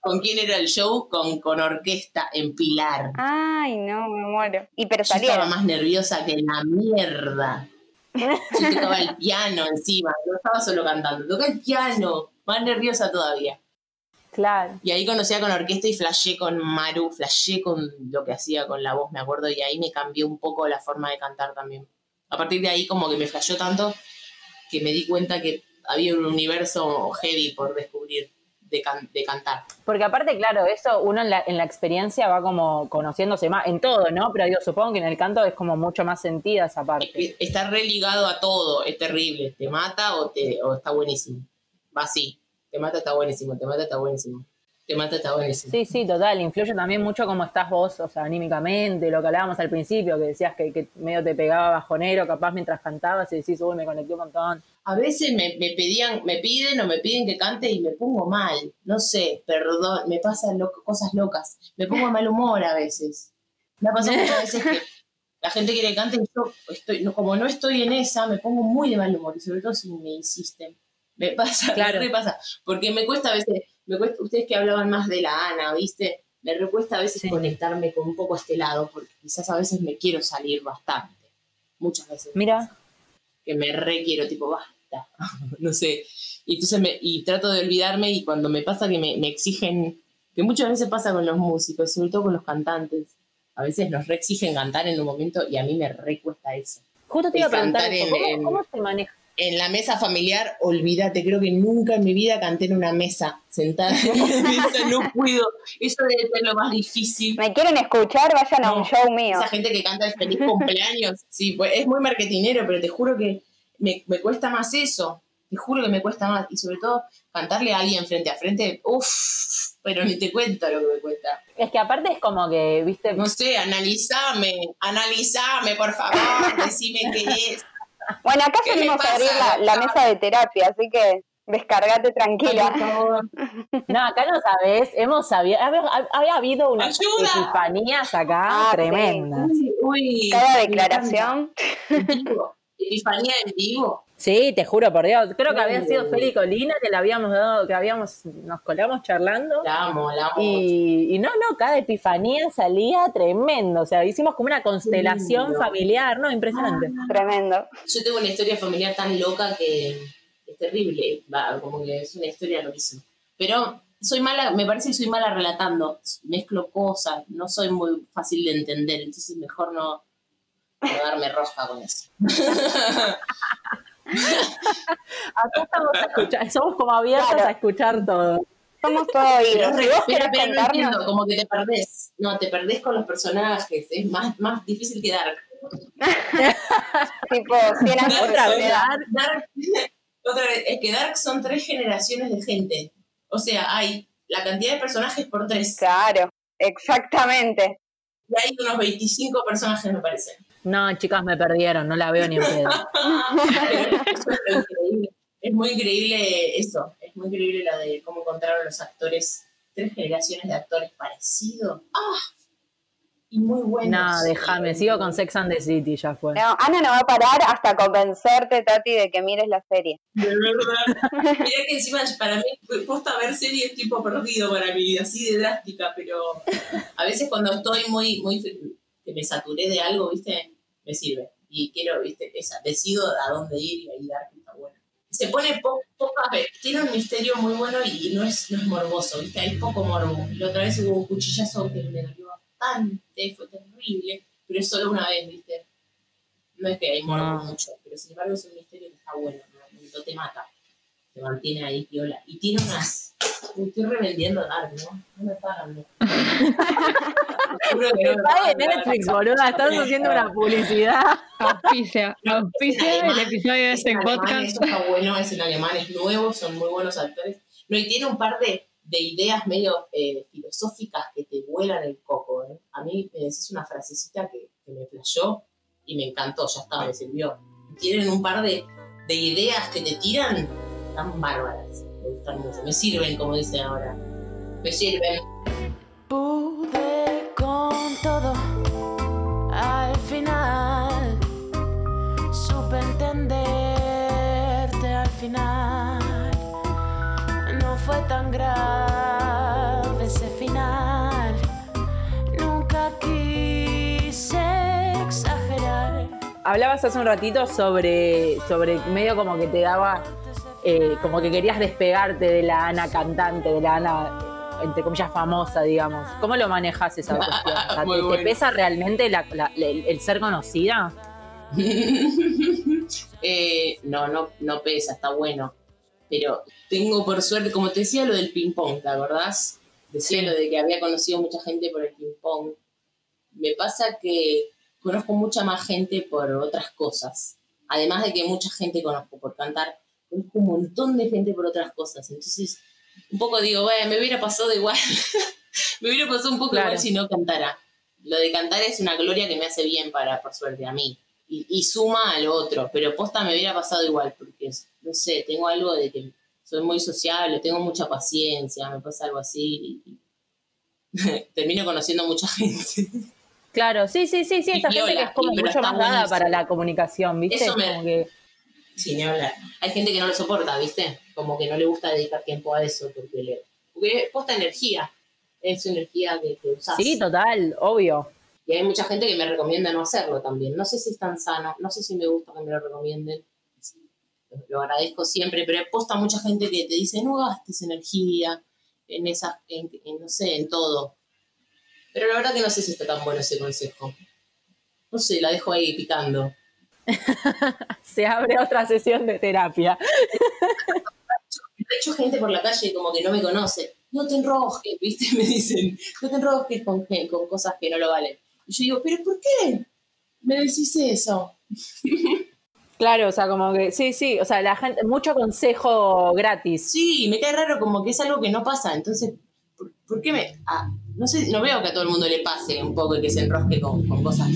¿Con quién era el show? Con, con orquesta en Pilar. Ay, no, me muero. Y pero Yo estaba más nerviosa que la mierda. Yo tocaba el piano encima, no estaba solo cantando, tocaba el piano, más nerviosa todavía. Claro. Y ahí conocía con orquesta y flashé con Maru, flashé con lo que hacía con la voz, me acuerdo, y ahí me cambió un poco la forma de cantar también. A partir de ahí como que me flashó tanto que me di cuenta que había un universo heavy por descubrir de, cantar. Porque aparte, claro, eso uno en la, en la, experiencia va como conociéndose más, en todo, ¿no? Pero yo supongo que en el canto es como mucho más sentida esa parte. Está religado a todo, es terrible. Te mata o, te, o está buenísimo. Va así. Te mata, está buenísimo. Te mata, está buenísimo mata está buenísimo. Sí, sí, total. Influye también mucho cómo estás vos, o sea, anímicamente, lo que hablábamos al principio, que decías que, medio te pegaba bajonero, capaz mientras cantabas y decís, uy, me conecté un montón. A veces me, pedían, me piden o me piden que cante y me pongo mal. No sé, perdón, me pasan cosas locas. Me pongo de mal humor a veces. Me ha pasado muchas veces que la gente quiere que cante y yo estoy, como no estoy en esa, me pongo muy de mal humor, y sobre todo si me insisten. Me pasa, claro. me pasa. Porque me cuesta a veces ustedes que hablaban más de la Ana, ¿viste? Me recuesta a veces conectarme con un poco este lado, porque quizás a veces me quiero salir bastante. Muchas veces. Mira. Que me requiero, tipo, basta. no sé. Y entonces me, y trato de olvidarme y cuando me pasa que me, me exigen, que muchas veces pasa con los músicos, sobre todo con los cantantes, a veces nos reexigen cantar en un momento y a mí me recuesta eso. Justo te iba a preguntar, ¿cómo, se maneja? En la mesa familiar, olvídate, creo que nunca en mi vida canté en una mesa, sentada en una mesa, no puedo. Eso debe ser lo más difícil. ¿Me quieren escuchar? Vayan a un show mío. Esa gente que canta el feliz cumpleaños, sí, pues es muy marketinero, pero te juro que me, me cuesta más eso. Te juro que me cuesta más. Y sobre todo, cantarle a alguien frente a frente, uff, pero ni te cuento lo que me cuesta. Es que aparte es como que, viste. No sé, analizame, analizame, por favor, decime qué es. Bueno, acá salimos a abrir la, mesa de terapia, así que descargate tranquila. No, acá no sabes, hemos sabido, había, habido unas epifanías acá ah, tremendas. Cada declaración. Epifanía en vivo. Sí, te juro por Dios. Creo que había sido Feli Colina, que le habíamos dado, que habíamos, nos colamos charlando. La amo, la amo. Y, no, no, cada epifanía salía tremendo. O sea, hicimos como una constelación familiar, ¿no? Impresionante. Ah, tremendo. Yo tengo una historia familiar tan loca que es terrible. Va, como que es una historia loquísima. Pero soy mala, me parece que soy mala relatando. Mezclo cosas, no soy muy fácil de entender. Entonces mejor no, no darme roja con eso. Acá estamos a escuchar, somos como abiertos a escuchar todo. Somos todos oídos. pero, no entiendo, como que te perdés. No, te perdés con los personajes. Es más, más difícil que Dark. tipo, 100 años otra vez, Dark, otra vez, es que Dark son tres generaciones de gente. O sea, hay la cantidad de personajes por tres. Claro, exactamente. Y hay unos 25 personajes, me parece. No, chicas, me perdieron, no la veo ni en pedo. es muy increíble eso, es muy increíble la de cómo encontraron los actores, tres generaciones de actores parecidos. ¡Ah! Y muy buenos. No, déjame, sigo con Sex and the City, ya fue. No, Ana no va a parar hasta convencerte, Tati, de que mires la serie. De verdad. Mira que encima para mí, posta ver series tipo perdido para vida, así de drástica, pero a veces cuando estoy muy, muy que me saturé de algo, ¿viste? Me sirve. Y quiero, ¿viste? Esa, decido a dónde ir y ahí dar está bueno. Se pone pocas veces, tiene un misterio muy bueno y no es, no es morboso, ¿viste? Hay poco morbo. La otra vez hubo un cuchillazo que me dolió bastante, fue terrible, pero es solo una vez, ¿viste? No es que hay morbo ah. mucho, pero sin embargo es un misterio que está bueno, no, te mata, te mantiene ahí piola. Y tiene unas estoy revendiendo Dark, ¿no? No me pagan, ¿no? que pague Netflix, boluda. Estás haciendo una publicidad. Auspicia, auspicia el episodio de este podcast. Eso está bueno, es en alemán, es nuevo, son muy buenos actores. No, y tiene un par de, de ideas medio eh, filosóficas que te vuelan el coco. ¿eh? A mí me decís una frasecita que, que me flashó y me encantó, ya está, me sirvió. Tienen un par de, de ideas que te tiran tan bárbaras me sirven, como dice ahora. Me sirven. Pude con todo al final. Supe entenderte al final. No fue tan grave ese final. Nunca quise exagerar. Hablabas hace un ratito sobre, sobre medio como que te daba eh, como que querías despegarte de la Ana cantante, de la Ana, entre comillas, famosa, digamos. ¿Cómo lo manejas esa cuestión? ¿te, pesa realmente el, ser conocida? Eh, no, no, no pesa, está bueno. Pero tengo por suerte, como te decía lo del ping-pong, ¿te acordás? Decía lo de que había conocido mucha gente por el ping-pong. Me pasa que conozco mucha más gente por otras cosas. Además de que mucha gente conozco por cantar, conozco un montón de gente por otras cosas. Entonces, un poco digo, bueno, me hubiera pasado igual. me hubiera pasado un poco igual si no cantara. Lo de cantar es una gloria que me hace bien para, por suerte, a mí. Y, suma a lo otro. Pero posta me hubiera pasado igual, porque, no sé, tengo algo de que soy muy sociable, tengo mucha paciencia, me pasa algo así. Y, termino conociendo mucha gente. Claro, sí, sí, sí, sí, esta gente que es como mucho más dada para la comunicación, ¿viste? Eso me, sin hablar. Hay gente que no lo soporta, ¿viste? Como que no le gusta dedicar tiempo a eso porque le porque posta energía. Es energía que, que usas. Sí, total, obvio. Y hay mucha gente que me recomienda no hacerlo también. No sé si es tan sano, no sé si me gusta que me lo recomienden. lo agradezco siempre, pero posta mucha gente que te dice, no gastes energía en esas, en, no sé, en todo. Pero la verdad que no sé si está tan bueno ese consejo. No sé, la dejo ahí picando. Se abre otra sesión de terapia. De hecho, gente por la calle como que no me conoce. No te enrojes, ¿viste? Me dicen, no te enrojes con, con cosas que no lo valen. Y yo digo, ¿pero por qué me decís eso? Claro, o sea, como que, sí, sí, o sea, la gente, mucho consejo gratis. Sí, me queda raro como que es algo que no pasa, entonces, ¿por, qué me...? Ah, no sé, no veo que a todo el mundo le pase un poco y que se enrosque con, cosas,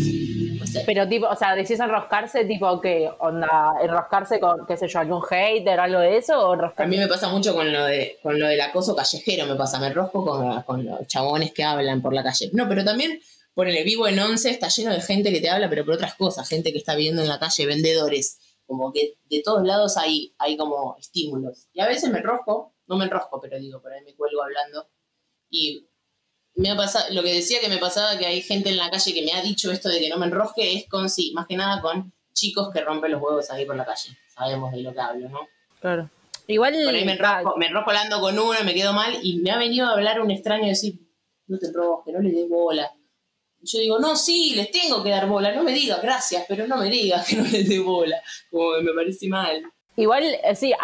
Pero tipo, o sea, decís enroscarse, tipo, ¿qué? Onda, enroscarse con, qué sé yo, algún hater, algo de eso, o A mí me pasa mucho con lo de, con lo del acoso callejero, me pasa, me enrosco con, con los chabones que hablan por la calle. No, pero también por el vivo en once está lleno de gente que te habla, pero por otras cosas, gente que está viendo en la calle, vendedores, como que de todos lados hay, hay como estímulos. Y a veces me enrosco, no me enrosco, pero digo, por ahí me cuelgo hablando. Y me ha pasado, lo que decía que me pasaba que hay gente en la calle que me ha dicho esto de que no me enrosque es con, sí, más que nada con chicos que rompen los huevos ahí por la calle. Sabemos de lo que hablo, ¿no? Claro. Igual. Por ahí me enrosco, me enrosco hablando con uno y me quedo mal y me ha venido a hablar un extraño y decir, no te enrosques, no le des bola yo digo, no, sí, les tengo que dar bola, no me digas gracias, pero no me digas que no les dé bola, como me parece mal. Igual, eh, sí,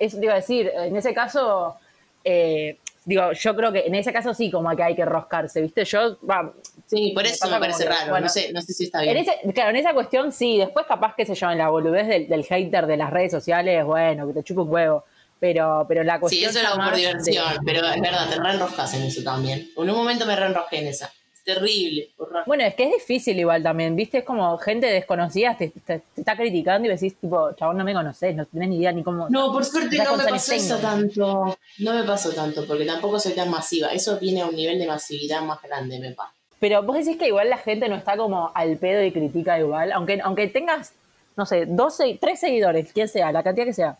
eso te iba a decir, en ese caso, eh, digo, yo creo que en ese caso sí, como que hay que roscarse, ¿viste? Yo, va, Sí, por eso me, parece raro, no, sé, no sé si está bien. En ese, claro, en esa cuestión sí, después capaz, qué sé yo, en la boludez del, hater de las redes sociales, bueno, que te chupe un huevo. Pero, pero la cuestión. Sí, eso lo hago por diversión, pero es verdad, te reenroscas en eso también. En un momento me reenrosqué en esa terrible. Bueno, es que es difícil igual también, ¿viste? Es como gente desconocida te, está criticando y decís, tipo, chabón, no me conoces, no tenés ni idea ni cómo. No, por suerte no me pasó eso tanto. No me pasó tanto, porque tampoco soy tan masiva. Eso viene a un nivel de masividad más grande, me pasa. Pero vos decís que igual la gente no está como al pedo y critica igual, aunque, aunque tengas, no sé, 12, tres seguidores, quien sea, la cantidad que sea.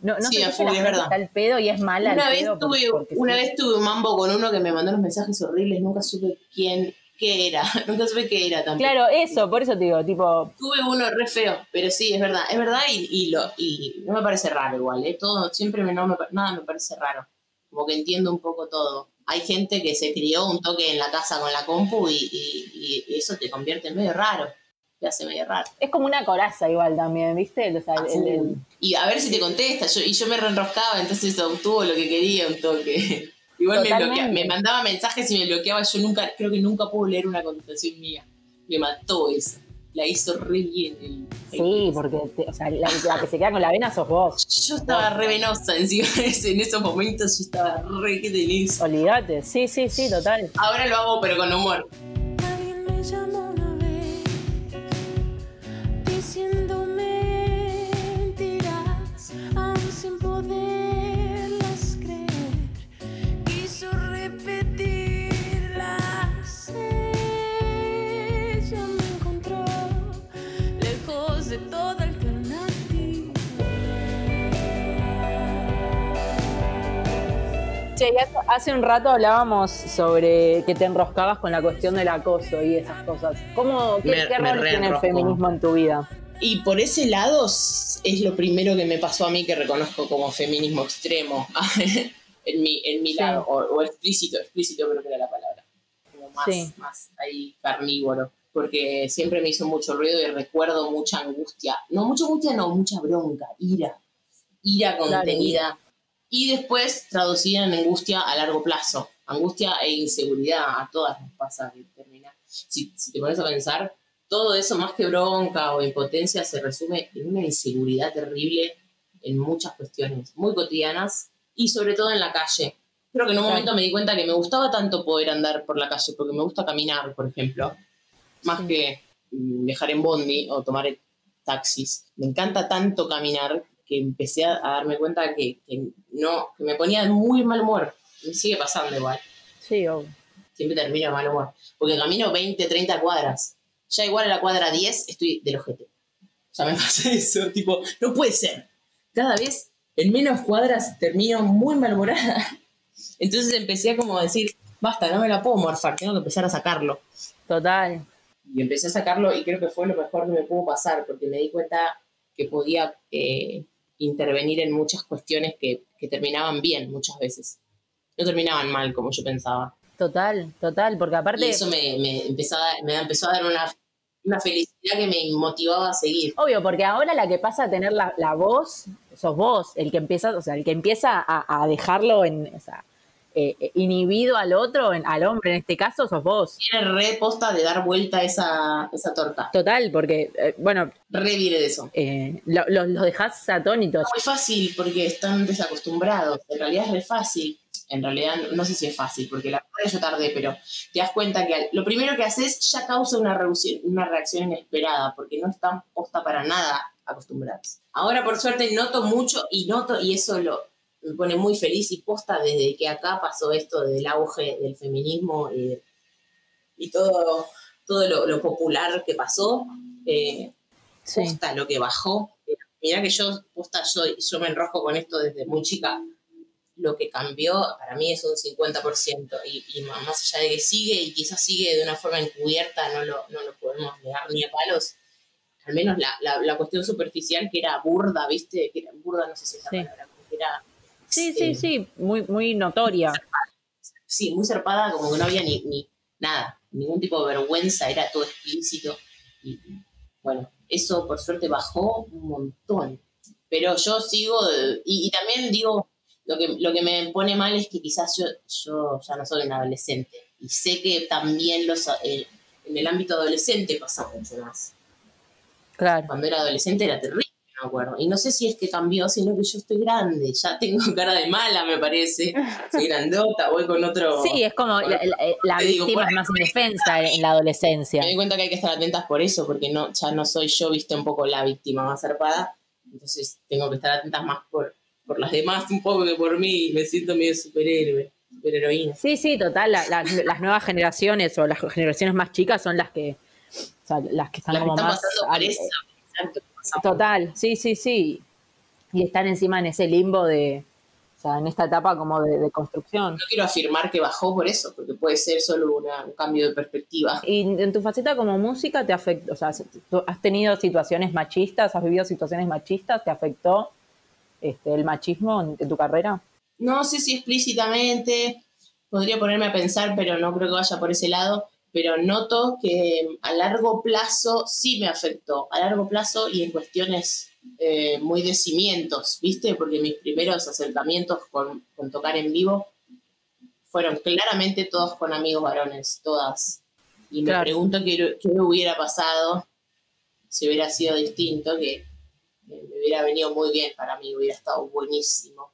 No, no sí, es verdad. Está pedo y es mala. Una, vez, tuve, una vez tuve un mambo con uno que me mandó unos mensajes horribles, nunca supe quién, qué era, nunca supe qué era tampoco. Claro, eso, por eso te digo, tipo... Tuve uno re feo, pero sí, es verdad, es verdad y, y, lo, y no me parece raro igual, ¿eh? Todo, siempre me, no me, nada me parece raro, como que entiendo un poco todo. Hay gente que se crió un toque en la casa con la compu y, y, y eso te convierte en medio raro hace medio raro. Es como una coraza igual también, ¿viste? Y a ver si te contesta, yo, y yo me reenroscaba, entonces obtuvo lo que quería un toque. Igual me, me mandaba mensajes y me bloqueaba, yo nunca, creo que nunca puedo leer una contestación mía. Me mató eso. La hizo re bien. sí, porque o sea, la, que se queda con la vena sos vos. Yo estaba re venosa encima en esos momentos, yo estaba re que tenés. Olvídate, sí, sí, sí, total. Ahora lo hago pero con humor. Hace un rato hablábamos sobre que te enroscabas con la cuestión del acoso y esas cosas. ¿Cómo, ¿Qué, rol tiene el feminismo en tu vida? Y por ese lado es lo primero que me pasó a mí que reconozco como feminismo extremo en mi, en mi lado, o, explícito, explícito creo que era la palabra, como más, más ahí carnívoro, porque siempre me hizo mucho ruido y recuerdo mucha angustia, no mucha angustia, no, mucha bronca, ira, ira contenida y después traducida en angustia a largo plazo. Angustia e inseguridad, a todas nos pasa que termina. Si, te pones a pensar, todo eso más que bronca o impotencia se resume en una inseguridad terrible en muchas cuestiones muy cotidianas y sobre todo en la calle. Creo que en un momento me di cuenta que me gustaba tanto poder andar por la calle, porque me gusta caminar, por ejemplo, más que mm, viajar en bondi o tomar taxis. Me encanta tanto caminar que empecé a, darme cuenta que, no, que me ponía de muy mal humor. Me sigue pasando igual. Sí, obvio. Siempre termino de mal humor. Porque camino 20, 30 cuadras. Ya igual a la cuadra 10 estoy del ojete. Ya me pasa eso, tipo, no puede ser. Cada vez en menos cuadras termino muy malhumorada. Entonces empecé a como decir, basta, no me la puedo morfar, tengo que empezar a sacarlo. Total. Y empecé a sacarlo y creo que fue lo mejor que me pudo pasar, porque me di cuenta que podía eh, intervenir en muchas cuestiones que, que terminaban bien muchas veces. No terminaban mal como yo pensaba. Total, total, porque aparte... Y eso me, me, empezó, a, me empezó a dar una, una, felicidad que me motivaba a seguir. Obvio, porque ahora la que pasa a tener la, la voz, sos vos, el que empieza, o sea, el que empieza a, a dejarlo en, o sea, eh, eh, inhibido al otro, al hombre en este caso, sos vos. Tiene re posta de dar vuelta esa, esa torta. Total, porque, eh, bueno. Re viene de eso. Los lo, lo dejás atónitos. Es muy fácil porque están desacostumbrados. En realidad es re fácil. En realidad no sé si es fácil, porque la verdad yo tardé, pero te das cuenta que lo primero que haces ya causa una, reacción, una reacción inesperada, porque no están posta para nada acostumbrados. Ahora por suerte noto mucho y noto, y eso lo, me pone muy feliz y posta desde que acá pasó esto del auge del feminismo y, todo, todo lo, popular que pasó, eh, posta lo que bajó. Mirá que yo, posta, yo, yo me enrosco con esto desde muy chica. Lo que cambió para mí es un 50%. Y, y más allá de que sigue y quizás sigue de una forma encubierta, no lo, no lo podemos negar ni a palos. Al menos la, la, cuestión superficial que era burda, ¿viste? Que era burda, no sé si es la palabra, que era Sí, sí, sí, muy, muy notoria. Sí, muy zarpada, como que no había ni, ni nada, ningún tipo de vergüenza, era todo explícito. Y bueno, eso por suerte bajó un montón. Pero yo sigo, y, también digo, lo que, lo que me pone mal es que quizás yo, yo ya no soy un adolescente. Y sé que también los, eh, en el ámbito adolescente pasa mucho más. Claro. Cuando era adolescente era terrible acuerdo. Y no sé si es que cambió, sino que yo estoy grande, ya tengo cara de mala, me parece. Soy grandota, voy con otro. Sí, es como la, víctima es más indefensa en la adolescencia. Me doy cuenta que hay que estar atentas por eso, porque no, ya no soy yo, viste, un poco la víctima más zarpada. Entonces tengo que estar atentas más por, por las demás un poco que por mí. Me siento medio superhéroe. Superheroína. Sí, sí, total. las nuevas generaciones o las generaciones más chicas son las que, las que están como más. Exacto Total, sí, sí, sí. Y están encima en ese limbo de, o sea, en esta etapa como de, construcción. No quiero afirmar que bajó por eso, porque puede ser solo un cambio de perspectiva. Y en tu faceta como música te afectó, o sea, has tenido situaciones machistas, has vivido situaciones machistas, ¿te afectó este, el machismo en, tu carrera? No sé si explícitamente, podría ponerme a pensar, pero no creo que vaya por ese lado pero noto que a largo plazo sí me afectó, a largo plazo y en cuestiones eh, muy de cimientos, ¿viste? Porque mis primeros acercamientos con, tocar en vivo fueron claramente todos con amigos varones, todas. Y me pregunto qué, hubiera pasado si hubiera sido distinto, que me hubiera venido muy bien para mí, hubiera estado buenísimo.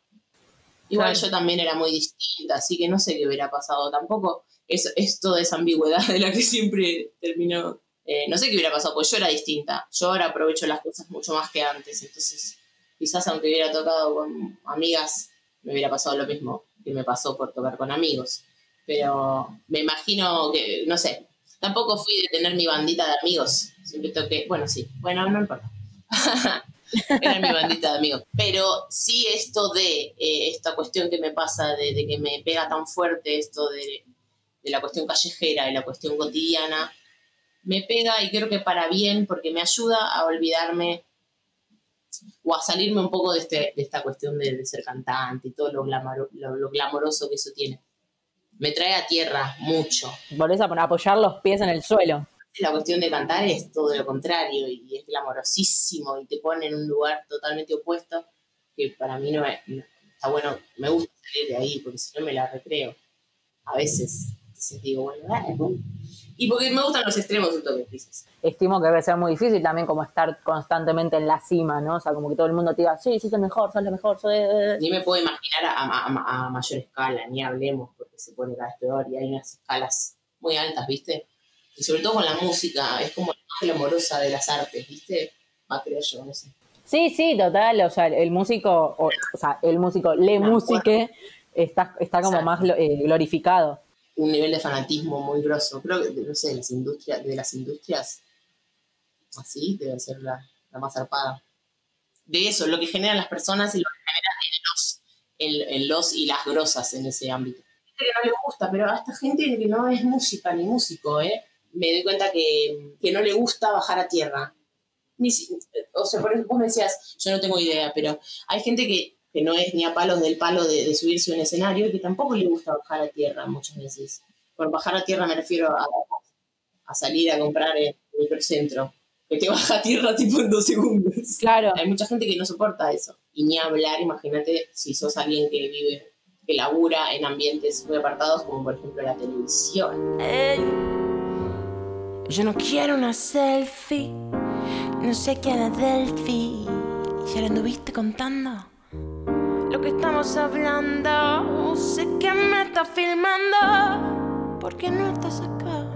Igual yo también era muy distinta, así que no sé qué hubiera pasado tampoco es, toda esa ambigüedad de la que siempre terminó. Eh, no sé qué hubiera pasado, pues yo era distinta. Yo ahora aprovecho las cosas mucho más que antes. Entonces, quizás aunque hubiera tocado con amigas, me hubiera pasado lo mismo que me pasó por tocar con amigos. Pero me imagino que, no sé, tampoco fui de tener mi bandita de amigos. Siempre toqué, bueno, sí, bueno, no importa. Era mi bandita de amigos. Pero sí esto de eh, esta cuestión que me pasa, de, que me pega tan fuerte esto de de la cuestión callejera y la cuestión cotidiana, me pega y creo que para bien, porque me ayuda a olvidarme o a salirme un poco de, este, de esta cuestión de, ser cantante y todo lo, lo, glamoroso que eso tiene. Me trae a tierra mucho. Volvés a apoyar los pies en el suelo. La cuestión de cantar es todo lo contrario y, es glamorosísimo y te pone en un lugar totalmente opuesto que para mí no, es, está bueno, me gusta salir de ahí porque si no me la recreo. A veces entonces digo, bueno, dale, Y porque me gustan los extremos de toque, dices. Estimo que debe ser muy difícil también como estar constantemente en la cima, ¿no? O sea, como que todo el mundo te diga, sí, sí, sos el mejor, sos el mejor, soy... Ni me puedo imaginar a, mayor escala, ni hablemos, porque se pone cada vez peor y hay unas escalas muy altas, ¿viste? Y sobre todo con la música, es como la amorosa de las artes, ¿viste? Va, creo yo, no sé. Sí, sí, total, o sea, el músico, o, sea, el músico, le músique, está, está como más eh, glorificado un nivel de fanatismo muy grosso. Creo que, no sé, de las industrias, de las industrias así debe ser la, más zarpada. De eso, lo que generan las personas y lo que genera en los, los y las grosas en ese ámbito. que no le gusta, pero a esta gente que no es música ni músico, ¿eh? me doy cuenta que, que no le gusta bajar a tierra. o sea, por ejemplo, vos me decías, yo no tengo idea, pero hay gente que, que no es ni a palos del palo de, subirse a un escenario y que tampoco le gusta bajar a tierra muchas veces. Por bajar a tierra me refiero a, a salir a comprar en el microcentro, que te baja a tierra tipo en dos segundos. Claro. Hay mucha gente que no soporta eso. Y ni hablar, imagínate si sos alguien que vive, que labura en ambientes muy apartados, como por ejemplo la televisión. yo no quiero una selfie, no sé qué era Delphi. ¿Ya le anduviste contando? Lo que estamos hablando, sé que me estás filmando, ¿por qué no estás acá?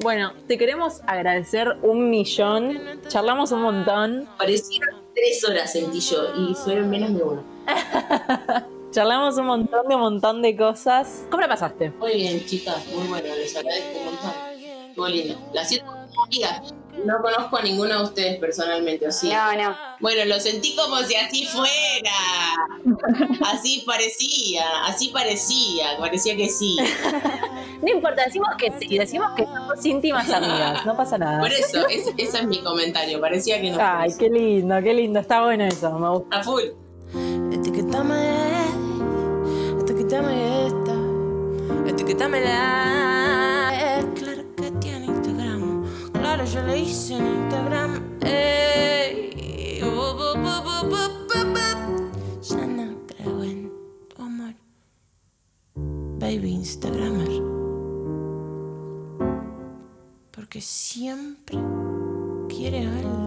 Bueno, te queremos agradecer un millón. Charlamos un montón. Parecieron tres horas, sentí yo, y fueron menos de una. Charlamos un montón de un montón de cosas. ¿Cómo la pasaste? Muy bien, chicas, muy bueno, les agradezco un montón. Muy lindo. La siento como amiga. No conozco a ninguno de ustedes personalmente, ¿o sí? No, no. Bueno, lo sentí como si así fuera. Así parecía, así parecía, parecía que sí. No importa, decimos que sí, decimos que somos íntimas amigas, no pasa nada. Por eso, ese, es mi comentario, parecía que no. Ay, qué lindo, qué lindo, está bueno eso, me gusta. A full. Etiquetame, etiquetame esta, etiquetame claro yo le hice en Instagram. Ey, ya no creo en tu amor, baby Instagramer. Porque siempre quiere a alguien